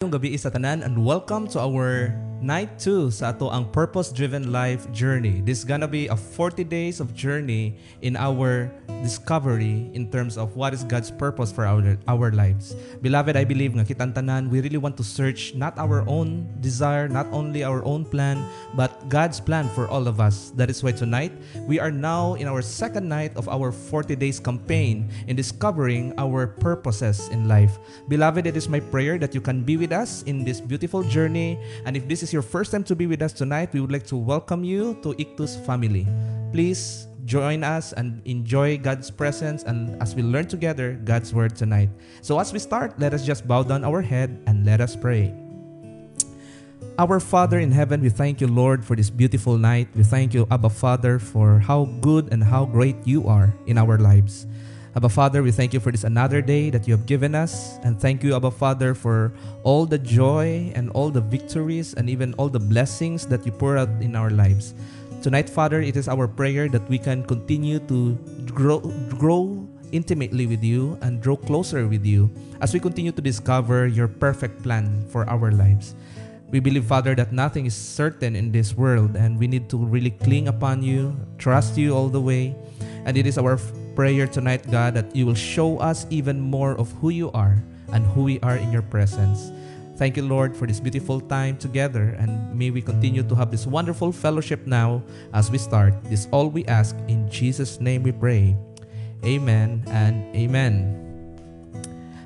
Yung gabi sa tanan and welcome to our night 2 sa ato ang purpose-driven life journey. This is gonna be a 40 days of journey in our discovery in terms of what is God's purpose for our our lives. Beloved, I believe nga kitang tanan, we really want to search not our own desire, not only our own plan, but God's plan for all of us. That is why tonight we are now in our second night of our 40 days campaign in discovering our purposes in life. Beloved, it is my prayer that you can be with us in this beautiful journey. And if this is your first time to be with us tonight, we would like to welcome you to Ictus family. Please join us and enjoy God's presence and as we learn together God's word tonight. So as we start, let us just bow down our head and let us pray. Our Father in heaven, we thank you, Lord, for this beautiful night. We thank you, Abba Father, for how good and how great you are in our lives. Abba Father, we thank you for this another day that you have given us. And thank you, Abba Father, for all the joy and all the victories and even all the blessings that you pour out in our lives. Tonight, Father, it is our prayer that we can continue to grow, grow intimately with you and grow closer with you as we continue to discover your perfect plan for our lives. We believe, Father, that nothing is certain in this world and we need to really cling upon you, trust you all the way. And it is our prayer tonight, God, that you will show us even more of who you are and who we are in your presence. Thank you, Lord, for this beautiful time together, and may we continue to have this wonderful fellowship now as we start. This all we ask in Jesus' name we pray. Amen and amen.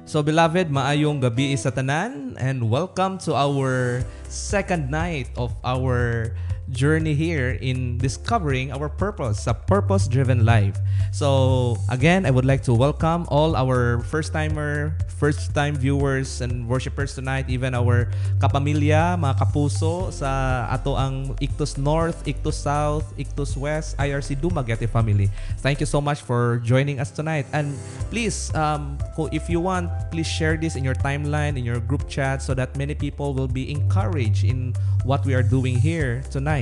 So beloved, maayong gabi sa tanan and welcome to our second night of our journey here in discovering our purpose, a purpose-driven life. So again, I would like to welcome all our first-timer, first-time viewers and worshipers tonight, even our kapamilya, mga kapuso sa ato ang Ictus North, Ictus South, Ictus West, IRC Dumaguete family. Thank you so much for joining us tonight. And please, um, if you want, please share this in your timeline, in your group chat, so that many people will be encouraged in what we are doing here tonight.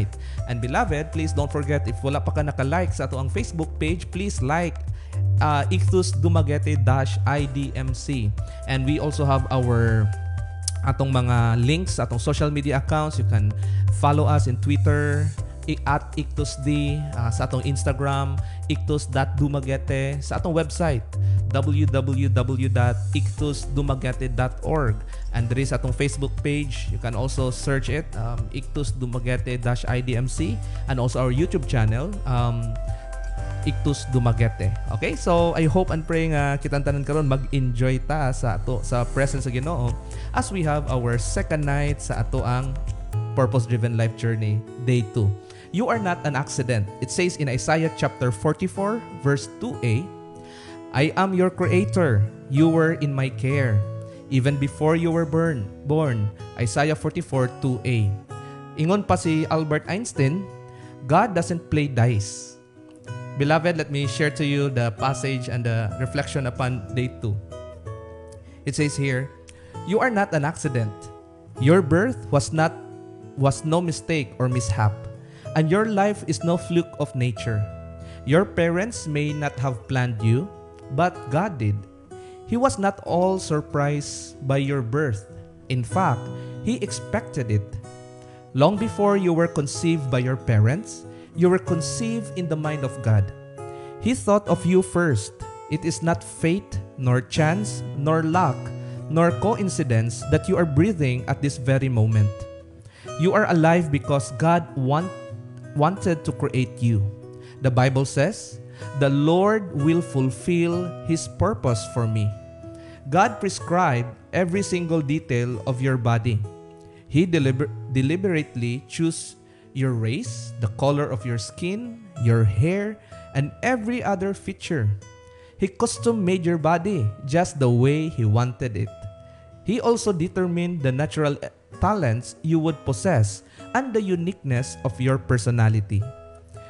And beloved, please don't forget, if wala pa ka naka-like sa ato ang Facebook page, please like uh, Ictus Dumaguete-IDMC. And we also have our atong mga links, atong social media accounts. You can follow us in Twitter, at IctusD, uh, sa atong Instagram, ictus.dumaguete, sa atong website, www.ictusdumaguete.org. And there is atong Facebook page. You can also search it, um, Ictus Dumaguete-IDMC. And also our YouTube channel, um, Ictus Dumaguete. Okay? So, I hope and pray nga kitang tanan karon mag-enjoy ta sa ato sa presence sa Ginoo as we have our second night sa ato ang purpose-driven life journey, day 2. You are not an accident. It says in Isaiah chapter 44 verse 2a, I am your creator. You were in my care. Even before you were born, born. Isaiah 44 2a. Ingon pa si Albert Einstein, God doesn't play dice. Beloved, let me share to you the passage and the reflection upon day 2. It says here, You are not an accident. Your birth was not was no mistake or mishap, and your life is no fluke of nature. Your parents may not have planned you, but God did. He was not all surprised by your birth. In fact, He expected it. Long before you were conceived by your parents, you were conceived in the mind of God. He thought of you first. It is not fate, nor chance, nor luck, nor coincidence that you are breathing at this very moment. You are alive because God want, wanted to create you. The Bible says, The Lord will fulfill His purpose for me. God prescribed every single detail of your body. He deliber- deliberately chose your race, the color of your skin, your hair, and every other feature. He custom made your body just the way He wanted it. He also determined the natural talents you would possess and the uniqueness of your personality.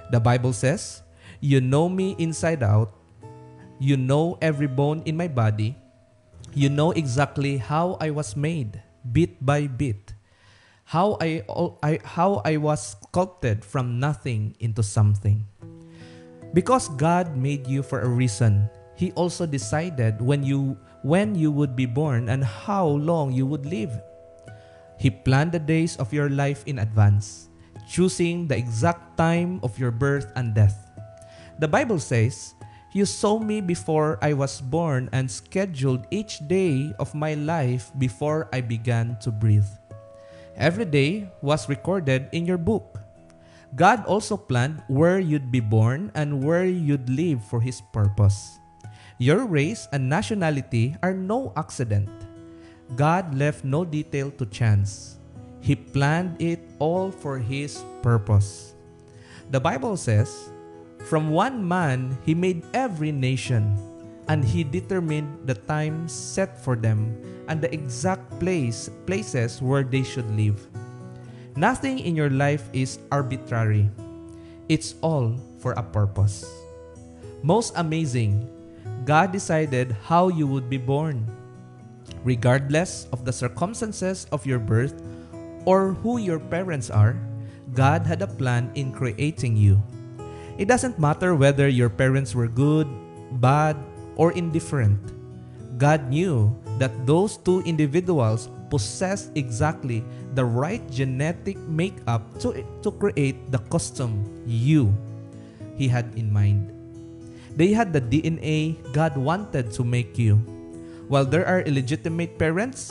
The Bible says, You know me inside out. You know every bone in my body. You know exactly how I was made, bit by bit. How I, I, how I was sculpted from nothing into something. Because God made you for a reason, He also decided when you when you would be born and how long you would live. He planned the days of your life in advance, choosing the exact time of your birth and death. The Bible says, You saw me before I was born and scheduled each day of my life before I began to breathe. Every day was recorded in your book. God also planned where you'd be born and where you'd live for His purpose. Your race and nationality are no accident. God left no detail to chance. He planned it all for His purpose. The Bible says, From one man He made every nation, and He determined the time set for them and the exact place places where they should live. Nothing in your life is arbitrary. It's all for a purpose. Most amazing, God decided how you would be born. Regardless of the circumstances of your birth or who your parents are, God had a plan in creating you. It doesn't matter whether your parents were good, bad, or indifferent. God knew that those two individuals possessed exactly the right genetic makeup to, to create the custom you he had in mind. They had the DNA God wanted to make you. While there are illegitimate parents,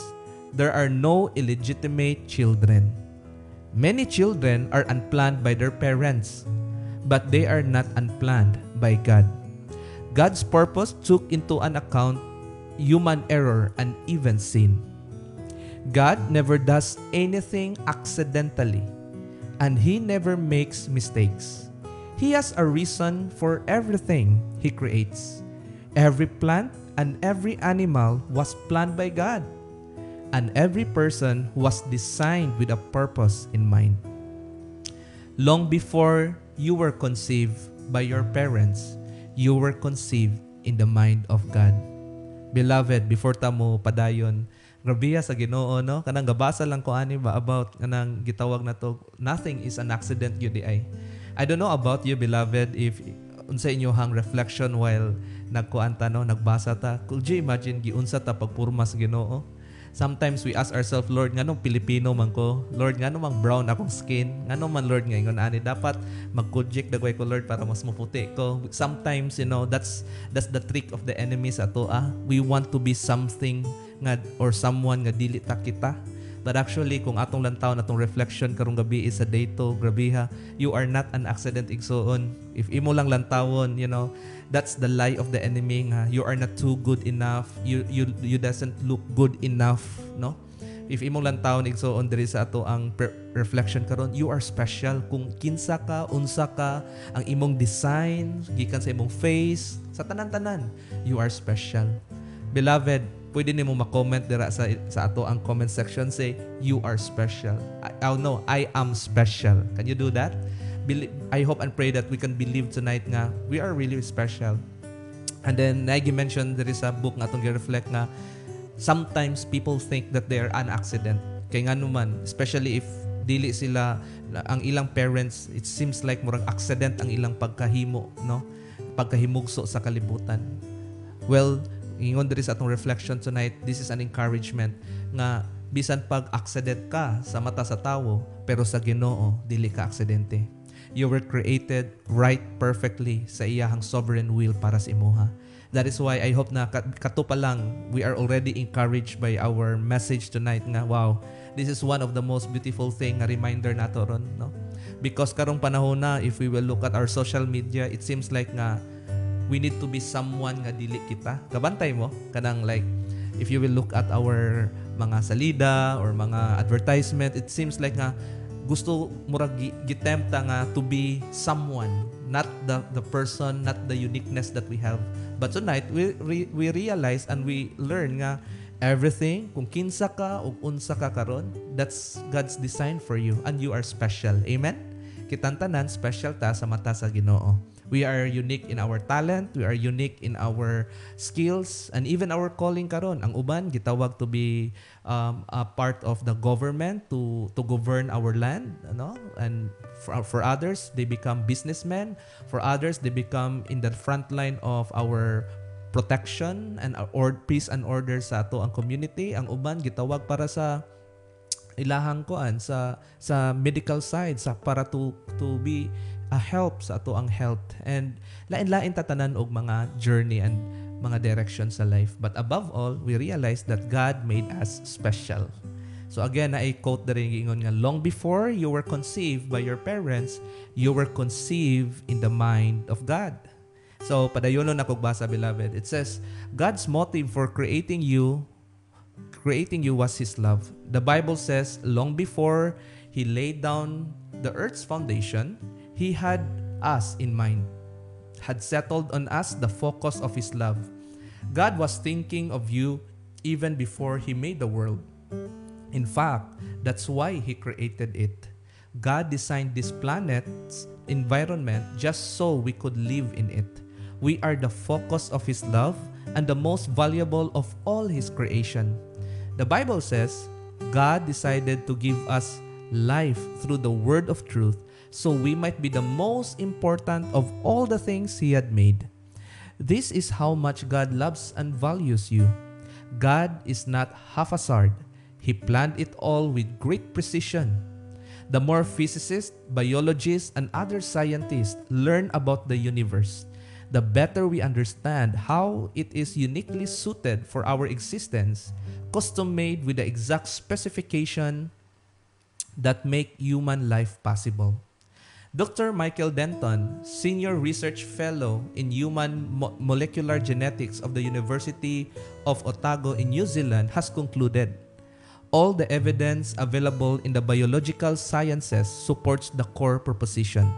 there are no illegitimate children. Many children are unplanned by their parents, but they are not unplanned by God. God's purpose took into an account human error and even sin. God never does anything accidentally, and He never makes mistakes. He has a reason for everything He creates. Every plant and every animal was planned by God, and every person was designed with a purpose in mind. Long before you were conceived by your parents, you were conceived in the mind of God. Beloved, before ta mo padayon, grabiya sa Ginoo no kanang gabasa lang ko ani ba about kanang gitawag na to nothing is an accident yun di. I don't know about you beloved if unsa inyo hang reflection while nagkuanta no nagbasa ta. Could you imagine giunsa ta pagpurma sa Ginoo? Sometimes we ask ourselves, Lord, nganong Pilipino man ko? Lord, ngano mang brown akong skin? Ngano man, Lord, ngayon ani dapat mag-kujik dagway ko, Lord, para mas maputi ko. Sometimes, you know, that's that's the trick of the enemies ato, ah. We want to be something nga or someone nga dili ta kita. But actually, kung atong lantaw na atong reflection karong gabi is a day to, grabiha, you are not an accident igsoon. If imo lang lantawon, you know, that's the lie of the enemy nga. You are not too good enough. You you you doesn't look good enough no? If imong lang taon igsoon diri sa ato ang reflection karon you are special. Kung kinsa ka unsa ka ang imong design gikan sa imong face sa tanan-tanan you are special. Beloved pwede nimo ma-comment dira sa sa ato ang comment section say you are special. I, oh no I am special. Can you do that? I hope and pray that we can believe tonight nga we are really special. And then, Nagi mentioned there is a book nga itong reflect nga sometimes people think that they are an accident. Kaya nga naman, especially if dili sila ang ilang parents it seems like murag accident ang ilang pagkahimo no? Pagkahimugso sa kalibutan. Well ingon diri sa atong reflection tonight this is an encouragement nga bisan pag accident ka sa mata sa tawo pero sa Ginoo dili ka aksidente you were created right perfectly sa iyahang sovereign will para sa imuha. That is why I hope na kato pa lang, we are already encouraged by our message tonight nga, wow, this is one of the most beautiful thing, nga reminder nato ron, no? Because karong panahon na, if we will look at our social media, it seems like nga, we need to be someone nga dili kita. Kabantay mo, kanang like, if you will look at our mga salida or mga advertisement, it seems like nga, gusto murag gitempta nga to be someone not the the person not the uniqueness that we have. But tonight we re, we realize and we learn nga everything kung kinsa ka ug unsa ka karon that's God's design for you and you are special. Amen? Kitantanan special ta sa mata sa Ginoo We are unique in our talent, we are unique in our skills, and even our calling karon. Ang uban gitawag to be um, a part of the government to to govern our land, ano? And for, for others, they become businessmen. For others, they become in the front line of our protection and or peace and order sa ato ang community. Ang uban gitawag para sa ilahang kuan sa sa medical side sa para to to be a help sa ato ang health and lain-lain tatanan og mga journey and mga direction sa life but above all we realize that God made us special So again, I quote the rin ingon nga, long before you were conceived by your parents, you were conceived in the mind of God. So, padayonon na basa, beloved. It says, God's motive for creating you, creating you was His love. The Bible says, long before He laid down the earth's foundation, He had us in mind, had settled on us the focus of His love. God was thinking of you even before He made the world. In fact, that's why He created it. God designed this planet's environment just so we could live in it. We are the focus of His love and the most valuable of all His creation. The Bible says God decided to give us life through the word of truth so we might be the most important of all the things He had made. This is how much God loves and values you. God is not haphazard. He planned it all with great precision. The more physicists, biologists, and other scientists learn about the universe, the better we understand how it is uniquely suited for our existence, custom made with the exact specification that make human life possible. Dr. Michael Denton, Senior Research Fellow in Human Mo- Molecular Genetics of the University of Otago in New Zealand, has concluded all the evidence available in the biological sciences supports the core proposition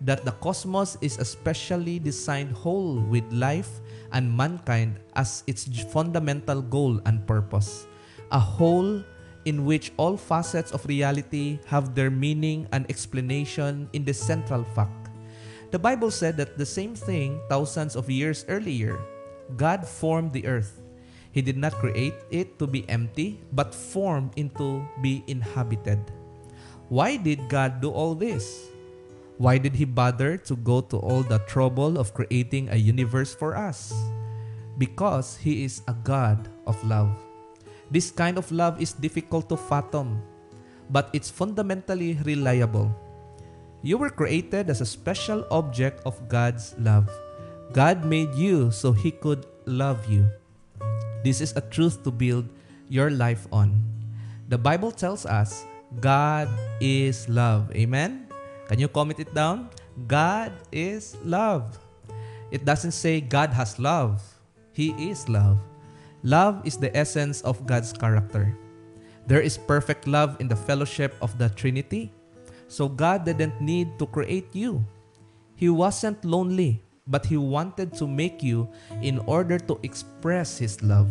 that the cosmos is a specially designed whole with life and mankind as its fundamental goal and purpose. A whole in which all facets of reality have their meaning and explanation in the central fact. The Bible said that the same thing thousands of years earlier. God formed the earth He did not create it to be empty, but formed into be inhabited. Why did God do all this? Why did He bother to go to all the trouble of creating a universe for us? Because He is a God of love. This kind of love is difficult to fathom, but it's fundamentally reliable. You were created as a special object of God's love. God made you so He could love you. This is a truth to build your life on. The Bible tells us God is love. Amen? Can you comment it down? God is love. It doesn't say God has love. He is love. Love is the essence of God's character. There is perfect love in the fellowship of the Trinity. So God didn't need to create you. He wasn't lonely but He wanted to make you in order to express His love.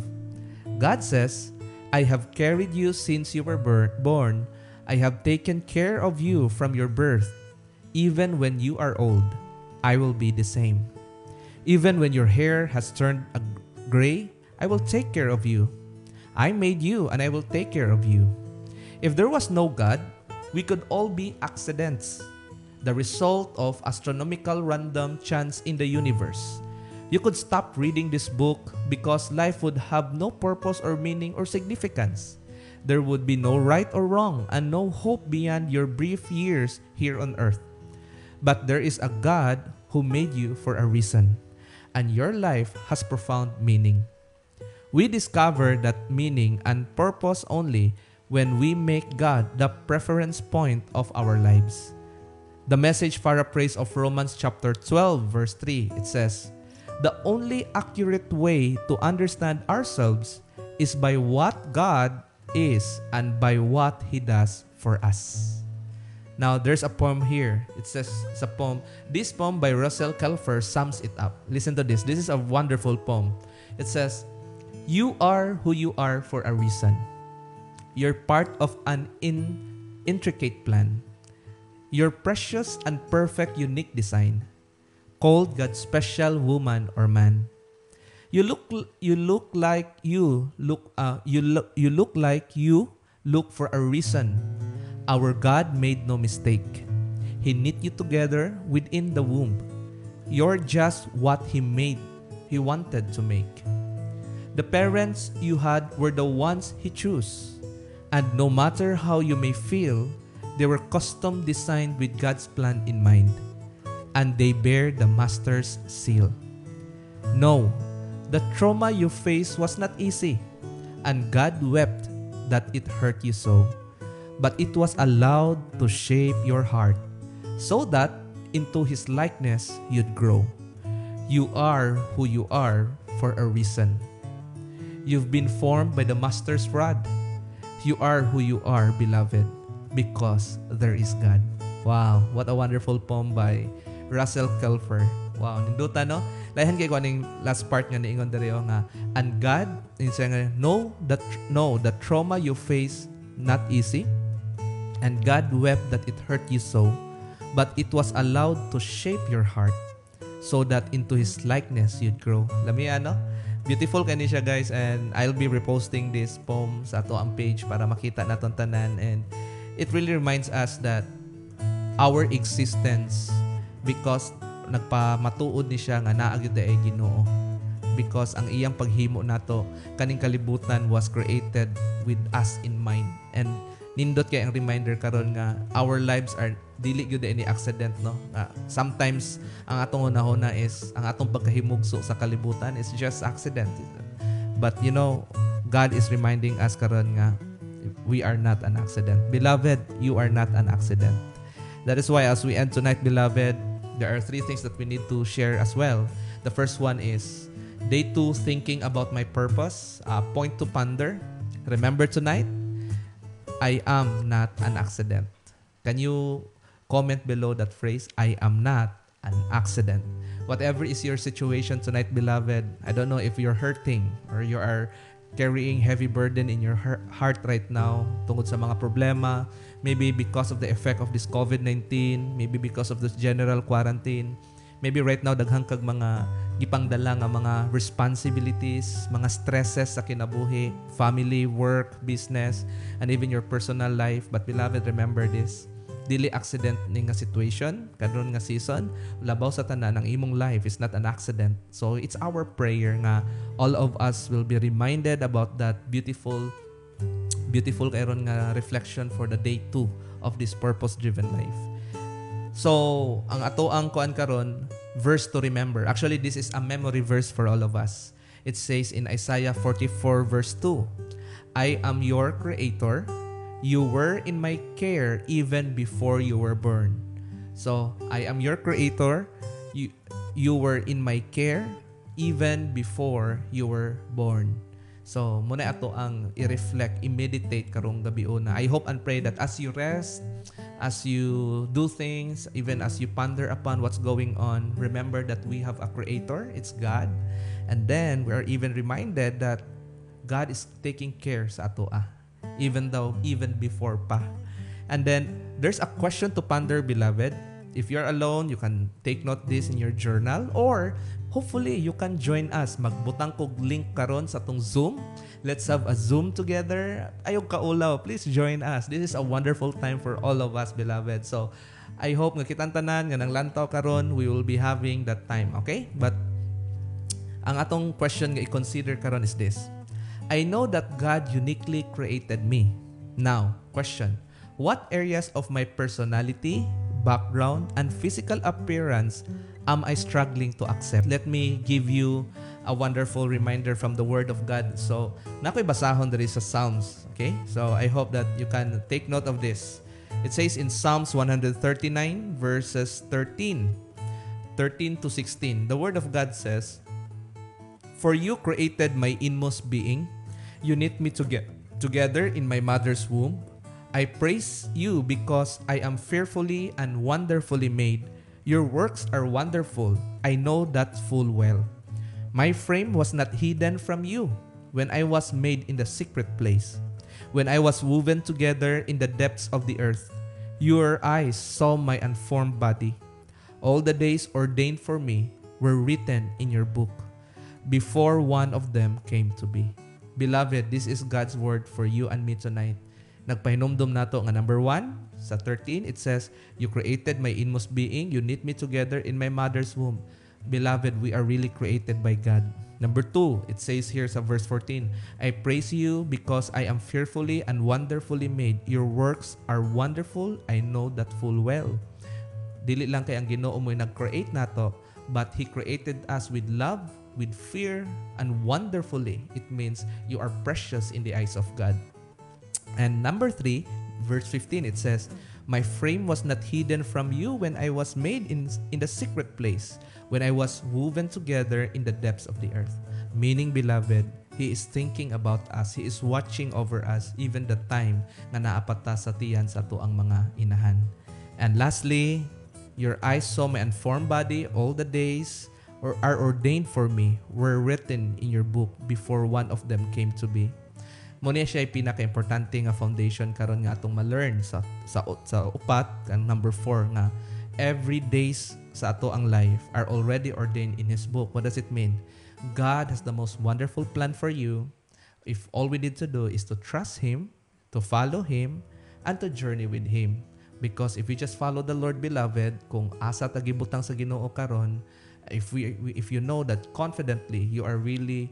God says, I have carried you since you were born. I have taken care of you from your birth. Even when you are old, I will be the same. Even when your hair has turned gray, I will take care of you. I made you and I will take care of you. If there was no God, we could all be accidents the result of astronomical random chance in the universe. You could stop reading this book because life would have no purpose or meaning or significance. There would be no right or wrong and no hope beyond your brief years here on earth. But there is a God who made you for a reason, and your life has profound meaning. We discover that meaning and purpose only when we make God the preference point of our lives. The message paraphrase of Romans chapter 12 verse 3 it says, "The only accurate way to understand ourselves is by what God is and by what he does for us." Now there's a poem here. It says it's a poem. This poem by Russell Kelfer sums it up. Listen to this. This is a wonderful poem. It says, "You are who you are for a reason. You're part of an in, intricate plan." your precious and perfect unique design, called God's special woman or man. You look you look like you look uh, you look you look like you look for a reason. Our God made no mistake. He knit you together within the womb. You're just what he made he wanted to make. The parents you had were the ones he chose. And no matter how you may feel, they were custom designed with God's plan in mind, and they bear the Master's seal. No, the trauma you faced was not easy, and God wept that it hurt you so. But it was allowed to shape your heart, so that into His likeness you'd grow. You are who you are for a reason. You've been formed by the Master's rod. You are who you are, beloved, because there is God. Wow, what a wonderful poem by Russell Kelfer. Wow, ninduta no? Lahan kay ko aning last part nga niingon diri oh, nga and God in nga no that no the trauma you face not easy and God wept that it hurt you so but it was allowed to shape your heart so that into His likeness you'd grow. Lami ano? Beautiful kani siya guys and I'll be reposting this poem sa ato ang page para makita naton tanan and it really reminds us that our existence because nagpamatuod ni siya nga naa gyud ay Ginoo because ang iyang paghimo nato kaning kalibutan was created with us in mind and nindot kay ang reminder karon nga our lives are dili gyud any accident no? Uh, sometimes ang atong hunahuna is ang atong pagkahimugso sa kalibutan is just accident but you know God is reminding us karon nga we are not an accident. Beloved you are not an accident. That is why as we end tonight beloved there are three things that we need to share as well. The first one is day two thinking about my purpose. Uh, point to ponder. Remember tonight I am not an accident. Can you comment below that phrase, I am not an accident. Whatever is your situation tonight, beloved, I don't know if you're hurting or you are carrying heavy burden in your heart right now tungod sa mga problema, maybe because of the effect of this COVID-19, maybe because of this general quarantine, maybe right now daghang kag mga gipangdala nga mga responsibilities, mga stresses sa kinabuhi, family, work, business, and even your personal life. But beloved, remember this. Dili accident ni nga situation kadron nga season labaw sa tanan ang imong life is not an accident. So it's our prayer nga all of us will be reminded about that beautiful beautiful kayron nga reflection for the day 2 of this purpose driven life so ang ato ang kuan karon verse to remember actually this is a memory verse for all of us it says in Isaiah 44 verse 2 I am your creator You were in my care even before you were born. So, I am your creator. You, you were in my care even before you were born. So, muna ato ang i-reflect, i-meditate karong gabi una. I hope and pray that as you rest, as you do things, even as you ponder upon what's going on, remember that we have a creator, it's God. And then we are even reminded that God is taking care sa ato ah even though even before pa. And then there's a question to ponder, beloved. If you're alone, you can take note this in your journal or hopefully you can join us. Magbutang kog link karon sa tong Zoom. Let's have a Zoom together. Ayog kaulaw, please join us. This is a wonderful time for all of us, beloved. So, I hope nga kitang tanan nga nang lantaw karon, we will be having that time, okay? But ang atong question nga i-consider karon is this. I know that God uniquely created me. Now, question What areas of my personality, background, and physical appearance am I struggling to accept? Let me give you a wonderful reminder from the Word of God. So, nakoy basahon diri sa Psalms. Okay? So, I hope that you can take note of this. It says in Psalms 139 verses 13, 13 to 16, the Word of God says, For you created my inmost being, You knit me toge- together in my mother's womb. I praise you because I am fearfully and wonderfully made. Your works are wonderful. I know that full well. My frame was not hidden from you when I was made in the secret place, when I was woven together in the depths of the earth. Your eyes saw my unformed body. All the days ordained for me were written in your book before one of them came to be. Beloved, this is God's word for you and me tonight. Nagpahinomdom nato nga number one, sa 13, it says, You created my inmost being, you knit me together in my mother's womb. Beloved, we are really created by God. Number two, it says here sa verse 14, I praise you because I am fearfully and wonderfully made. Your works are wonderful. I know that full well. Dili lang kay ang Ginoo mo nag-create nato, but He created us with love, with fear, and wonderfully. It means you are precious in the eyes of God. And number three, verse 15, it says, My frame was not hidden from you when I was made in, in the secret place, when I was woven together in the depths of the earth. Meaning, beloved, He is thinking about us. He is watching over us even the time nga naapata sa tiyan sa to ang mga inahan. And lastly, your eyes saw my unformed body all the days or are ordained for me were written in your book before one of them came to be. Muna siya ay pinaka-importante nga foundation karon nga atong ma-learn sa sa sa upat ang number 4 nga every days sa ato ang life are already ordained in his book. What does it mean? God has the most wonderful plan for you. If all we need to do is to trust him, to follow him, and to journey with him. Because if we just follow the Lord beloved, kung asa tagibutang sa Ginoo karon, if we if you know that confidently you are really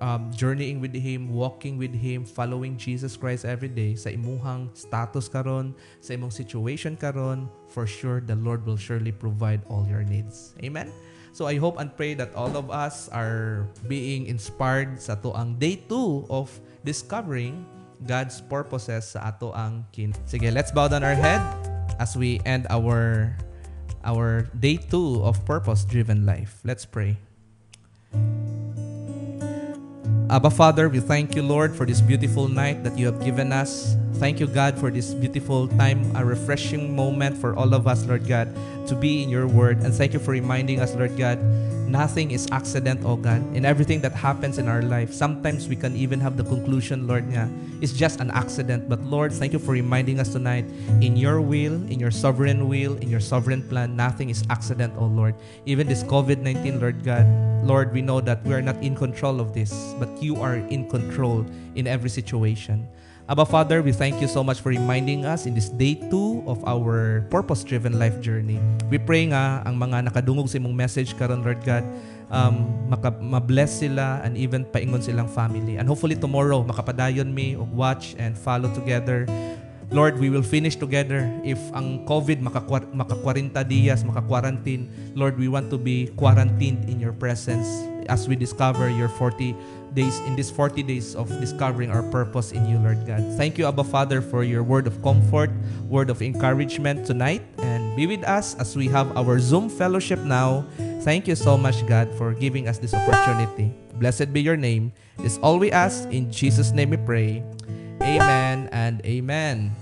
um, journeying with Him, walking with Him, following Jesus Christ every day sa imuhang status karon, sa imong situation karon, for sure the Lord will surely provide all your needs. Amen? So I hope and pray that all of us are being inspired sa to ang day 2 of discovering God's purposes sa ato ang kin. Sige, let's bow down our head as we end our our day 2 of purpose driven life. Let's pray. Abba Father, we thank you, Lord, for this beautiful night that you have given us. Thank you, God, for this beautiful time, a refreshing moment for all of us, Lord God, to be in your word. And thank you for reminding us, Lord God, nothing is accident, oh God. In everything that happens in our life, sometimes we can even have the conclusion, Lord, nga, it's just an accident. But Lord, thank you for reminding us tonight, in your will, in your sovereign will, in your sovereign plan, nothing is accident, oh Lord. Even this COVID-19, Lord God, Lord, we know that we are not in control of this, but you are in control in every situation. Abba Father, we thank you so much for reminding us in this day 2 of our purpose-driven life journey. We pray nga ang mga nakadungog sa imong message karon Lord God, um, maka, ma-bless sila and even paingon silang family. And hopefully tomorrow, makapadayon me og watch and follow together Lord, we will finish together. If ang COVID maka, maka 40 dias, maka quarantine, Lord, we want to be quarantined in your presence as we discover your 40 days in these 40 days of discovering our purpose in you, Lord God. Thank you, Abba Father, for your word of comfort, word of encouragement tonight, and be with us as we have our Zoom fellowship now. Thank you so much, God, for giving us this opportunity. Blessed be your name. This all we ask. In Jesus' name we pray. Amen and amen.